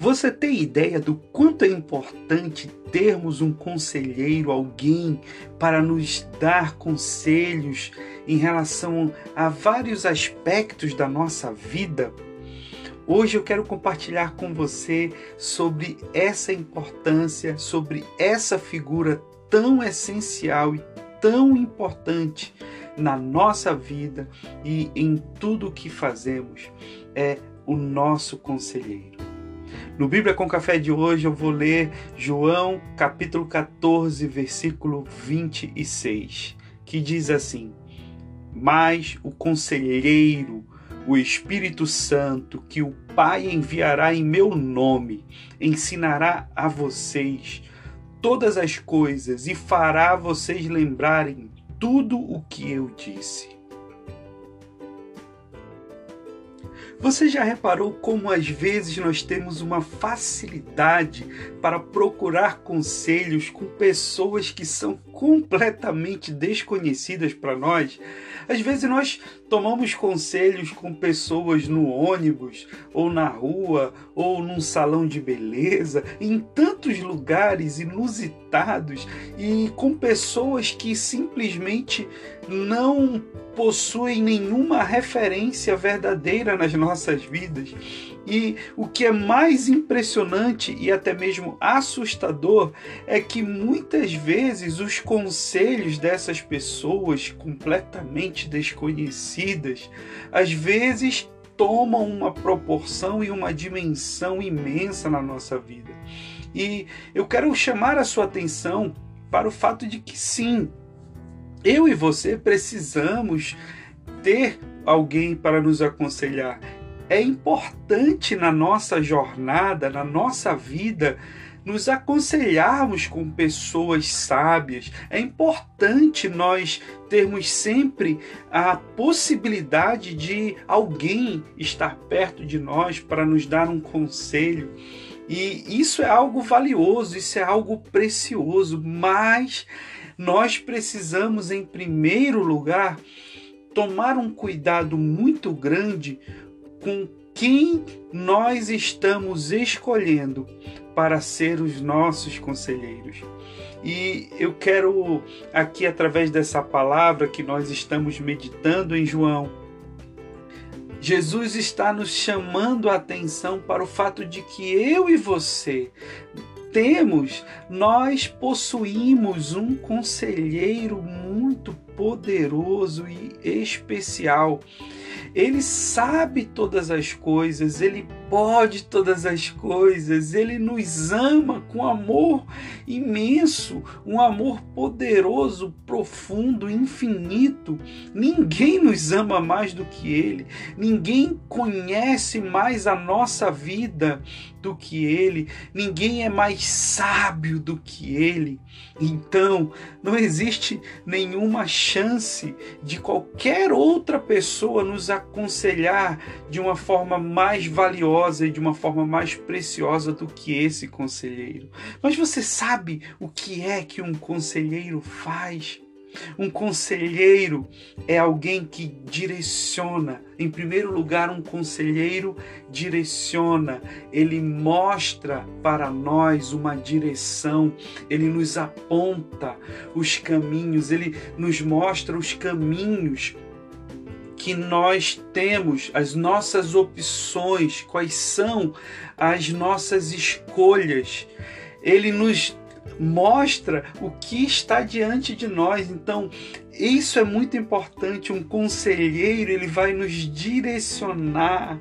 Você tem ideia do quanto é importante termos um conselheiro, alguém para nos dar conselhos em relação a vários aspectos da nossa vida? Hoje eu quero compartilhar com você sobre essa importância, sobre essa figura tão essencial e tão importante na nossa vida e em tudo o que fazemos. É o nosso conselheiro. No Bíblia com Café de hoje eu vou ler João capítulo 14, versículo 26, que diz assim: Mas o conselheiro, o Espírito Santo, que o Pai enviará em meu nome, ensinará a vocês todas as coisas e fará vocês lembrarem tudo o que eu disse. Você já reparou como às vezes nós temos uma facilidade para procurar conselhos com pessoas que são completamente desconhecidas para nós? Às vezes nós tomamos conselhos com pessoas no ônibus, ou na rua, ou num salão de beleza, em tantos lugares inusitados e com pessoas que simplesmente não possuem nenhuma referência verdadeira nas nossas vidas. E o que é mais impressionante e até mesmo assustador é que muitas vezes os conselhos dessas pessoas completamente desconhecidas, às vezes tomam uma proporção e uma dimensão imensa na nossa vida. E eu quero chamar a sua atenção para o fato de que sim, eu e você precisamos ter alguém para nos aconselhar é importante na nossa jornada, na nossa vida, nos aconselharmos com pessoas sábias. É importante nós termos sempre a possibilidade de alguém estar perto de nós para nos dar um conselho. E isso é algo valioso, isso é algo precioso, mas nós precisamos, em primeiro lugar, tomar um cuidado muito grande com quem nós estamos escolhendo para ser os nossos conselheiros. E eu quero aqui através dessa palavra que nós estamos meditando em João, Jesus está nos chamando a atenção para o fato de que eu e você temos, nós possuímos um conselheiro muito poderoso e especial ele sabe todas as coisas, ele pode todas as coisas, ele nos ama com amor imenso, um amor poderoso, profundo, infinito. Ninguém nos ama mais do que ele, ninguém conhece mais a nossa vida do que ele, ninguém é mais sábio do que ele. Então, não existe nenhuma chance de qualquer outra pessoa nos aconselhar de uma forma mais valiosa e de uma forma mais preciosa do que esse conselheiro. Mas você sabe o que é que um conselheiro faz? Um conselheiro é alguém que direciona. Em primeiro lugar, um conselheiro direciona, ele mostra para nós uma direção, ele nos aponta os caminhos, ele nos mostra os caminhos que nós temos, as nossas opções, quais são as nossas escolhas. Ele nos mostra o que está diante de nós. Então, isso é muito importante. Um conselheiro, ele vai nos direcionar,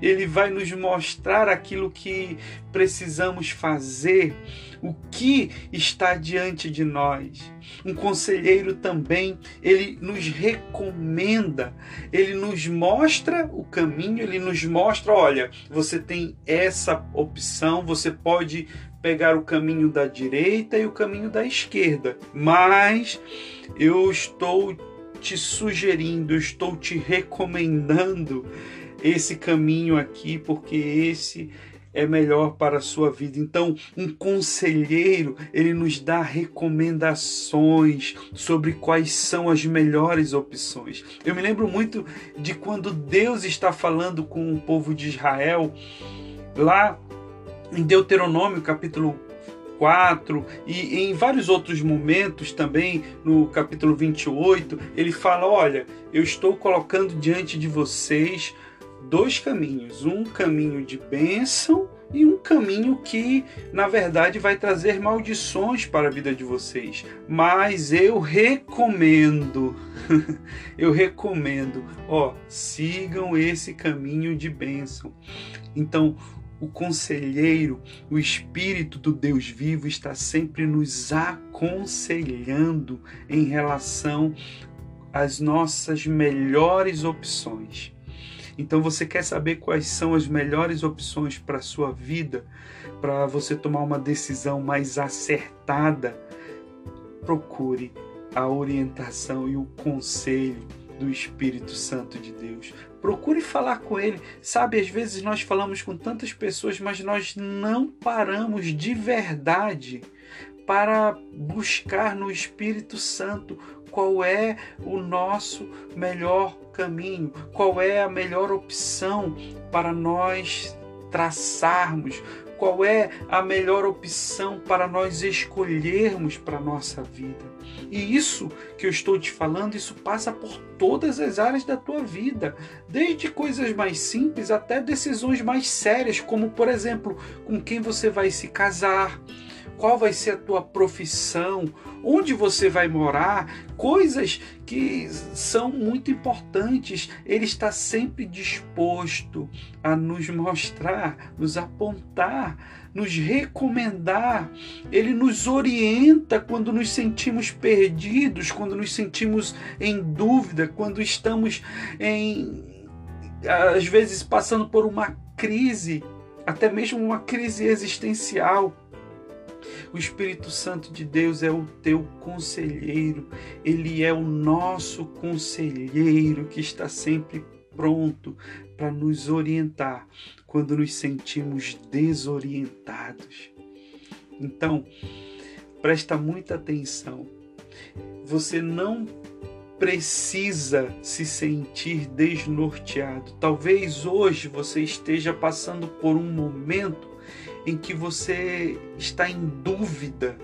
ele vai nos mostrar aquilo que precisamos fazer, o que está diante de nós. Um conselheiro também, ele nos recomenda, ele nos mostra o caminho, ele nos mostra, olha, você tem essa opção, você pode pegar o caminho da direita e o caminho da esquerda, mas eu estou te sugerindo, eu estou te recomendando esse caminho aqui, porque esse é melhor para a sua vida. Então, um conselheiro, ele nos dá recomendações sobre quais são as melhores opções. Eu me lembro muito de quando Deus está falando com o povo de Israel, lá em Deuteronômio capítulo 4 e em vários outros momentos também, no capítulo 28, ele fala: Olha, eu estou colocando diante de vocês dois caminhos, um caminho de bênção e um caminho que, na verdade, vai trazer maldições para a vida de vocês. Mas eu recomendo, eu recomendo, ó, sigam esse caminho de bênção. Então, o conselheiro, o Espírito do Deus vivo está sempre nos aconselhando em relação às nossas melhores opções. Então você quer saber quais são as melhores opções para a sua vida, para você tomar uma decisão mais acertada? Procure a orientação e o conselho do Espírito Santo de Deus. Procure falar com ele. Sabe, às vezes nós falamos com tantas pessoas, mas nós não paramos de verdade para buscar no Espírito Santo qual é o nosso melhor caminho, qual é a melhor opção para nós traçarmos, qual é a melhor opção para nós escolhermos para a nossa vida. E isso que eu estou te falando, isso passa por todas as áreas da tua vida, desde coisas mais simples até decisões mais sérias, como por exemplo, com quem você vai se casar, qual vai ser a tua profissão, onde você vai morar, coisas que são muito importantes. Ele está sempre disposto a nos mostrar, nos apontar, nos recomendar. Ele nos orienta quando nos sentimos perdidos, quando nos sentimos em dúvida, quando estamos em às vezes passando por uma crise, até mesmo uma crise existencial. O Espírito Santo de Deus é o teu conselheiro, ele é o nosso conselheiro que está sempre pronto para nos orientar quando nos sentimos desorientados. Então, presta muita atenção. Você não precisa se sentir desnorteado. Talvez hoje você esteja passando por um momento em que você está em dúvida.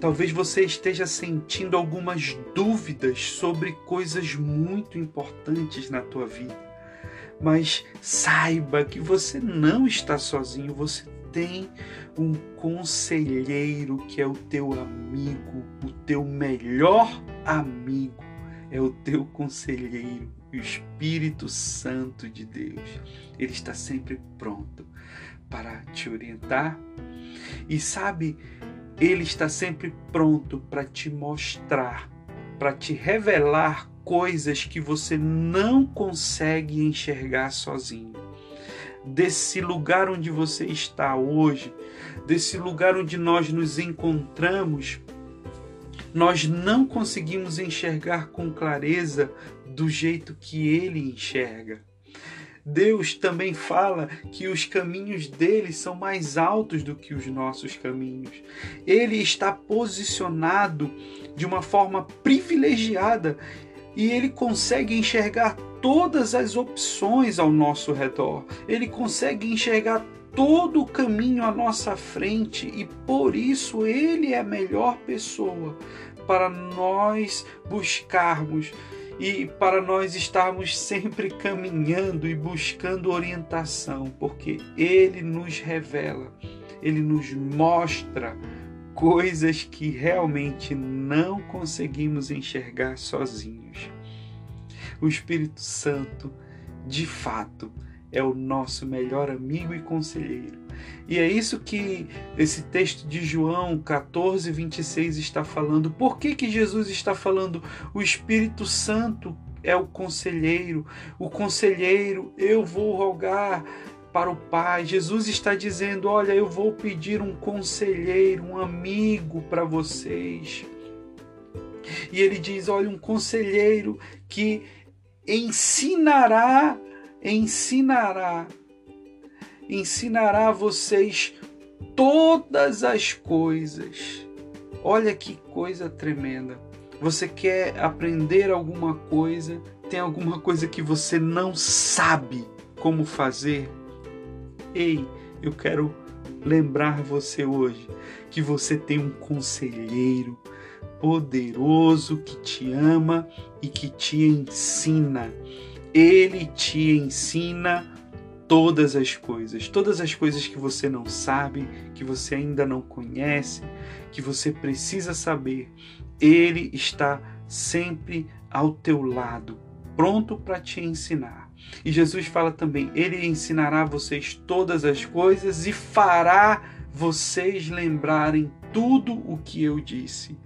Talvez você esteja sentindo algumas dúvidas sobre coisas muito importantes na tua vida. Mas saiba que você não está sozinho, você tem um conselheiro que é o teu amigo, o teu melhor amigo, é o teu conselheiro, o Espírito Santo de Deus. Ele está sempre pronto para te orientar. E sabe, ele está sempre pronto para te mostrar, para te revelar coisas que você não consegue enxergar sozinho. Desse lugar onde você está hoje, desse lugar onde nós nos encontramos, nós não conseguimos enxergar com clareza do jeito que ele enxerga. Deus também fala que os caminhos dele são mais altos do que os nossos caminhos. Ele está posicionado de uma forma privilegiada e ele consegue enxergar todas as opções ao nosso redor. Ele consegue enxergar todo o caminho à nossa frente e por isso ele é a melhor pessoa para nós buscarmos e para nós estarmos sempre caminhando e buscando orientação, porque Ele nos revela, Ele nos mostra coisas que realmente não conseguimos enxergar sozinhos. O Espírito Santo, de fato, é o nosso melhor amigo e conselheiro. E é isso que esse texto de João 14, 26 está falando. Por que, que Jesus está falando? O Espírito Santo é o conselheiro. O conselheiro, eu vou rogar para o Pai. Jesus está dizendo: Olha, eu vou pedir um conselheiro, um amigo para vocês. E ele diz: Olha, um conselheiro que ensinará, ensinará ensinará a vocês todas as coisas. Olha que coisa tremenda. Você quer aprender alguma coisa, tem alguma coisa que você não sabe como fazer? Ei, eu quero lembrar você hoje que você tem um conselheiro poderoso que te ama e que te ensina. Ele te ensina todas as coisas, todas as coisas que você não sabe, que você ainda não conhece, que você precisa saber. Ele está sempre ao teu lado, pronto para te ensinar. E Jesus fala também: Ele ensinará a vocês todas as coisas e fará vocês lembrarem tudo o que eu disse.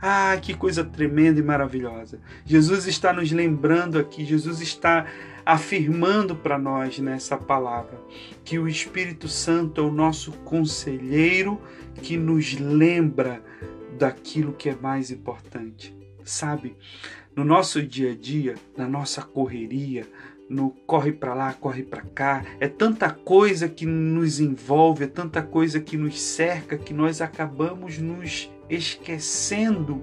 Ah, que coisa tremenda e maravilhosa. Jesus está nos lembrando aqui, Jesus está afirmando para nós nessa palavra que o Espírito Santo é o nosso conselheiro que nos lembra daquilo que é mais importante. Sabe, no nosso dia a dia, na nossa correria, no corre para lá, corre para cá, é tanta coisa que nos envolve, é tanta coisa que nos cerca que nós acabamos nos esquecendo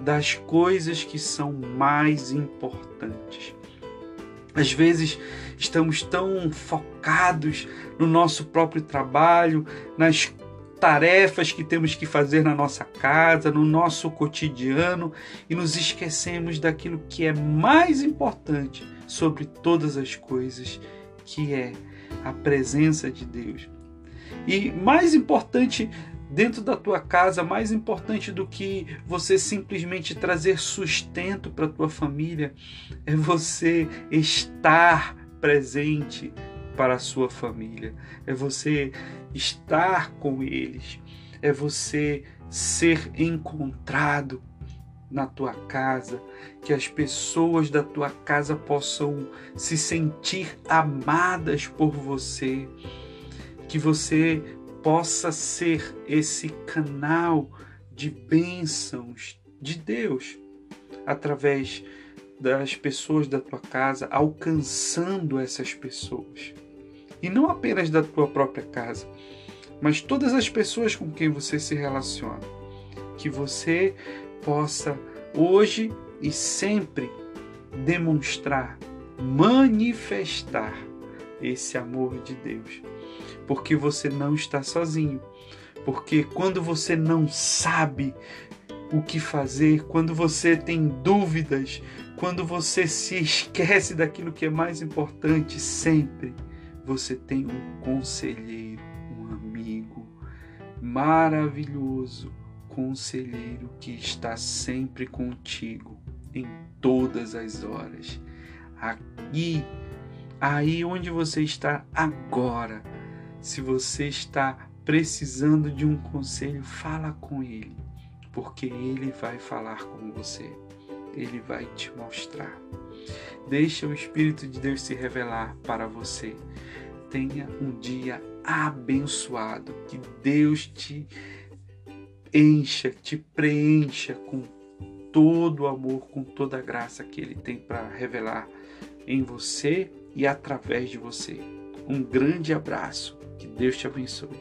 das coisas que são mais importantes. Às vezes estamos tão focados no nosso próprio trabalho, nas tarefas que temos que fazer na nossa casa, no nosso cotidiano e nos esquecemos daquilo que é mais importante sobre todas as coisas, que é a presença de Deus. E mais importante dentro da tua casa, mais importante do que você simplesmente trazer sustento para tua família, é você estar presente para a sua família, é você estar com eles, é você ser encontrado na tua casa, que as pessoas da tua casa possam se sentir amadas por você, que você possa ser esse canal de bênçãos de Deus através das pessoas da tua casa, alcançando essas pessoas. E não apenas da tua própria casa, mas todas as pessoas com quem você se relaciona. Que você possa hoje e sempre demonstrar, manifestar esse amor de Deus. Porque você não está sozinho. Porque quando você não sabe o que fazer, quando você tem dúvidas, quando você se esquece daquilo que é mais importante, sempre você tem um conselheiro, um amigo maravilhoso conselheiro que está sempre contigo em todas as horas. Aqui, aí onde você está agora, se você está precisando de um conselho, fala com ele, porque ele vai falar com você. Ele vai te mostrar. Deixa o Espírito de Deus se revelar para você. Tenha um dia abençoado. Que Deus te encha, te preencha com todo o amor, com toda a graça que Ele tem para revelar em você e através de você. Um grande abraço, que Deus te abençoe.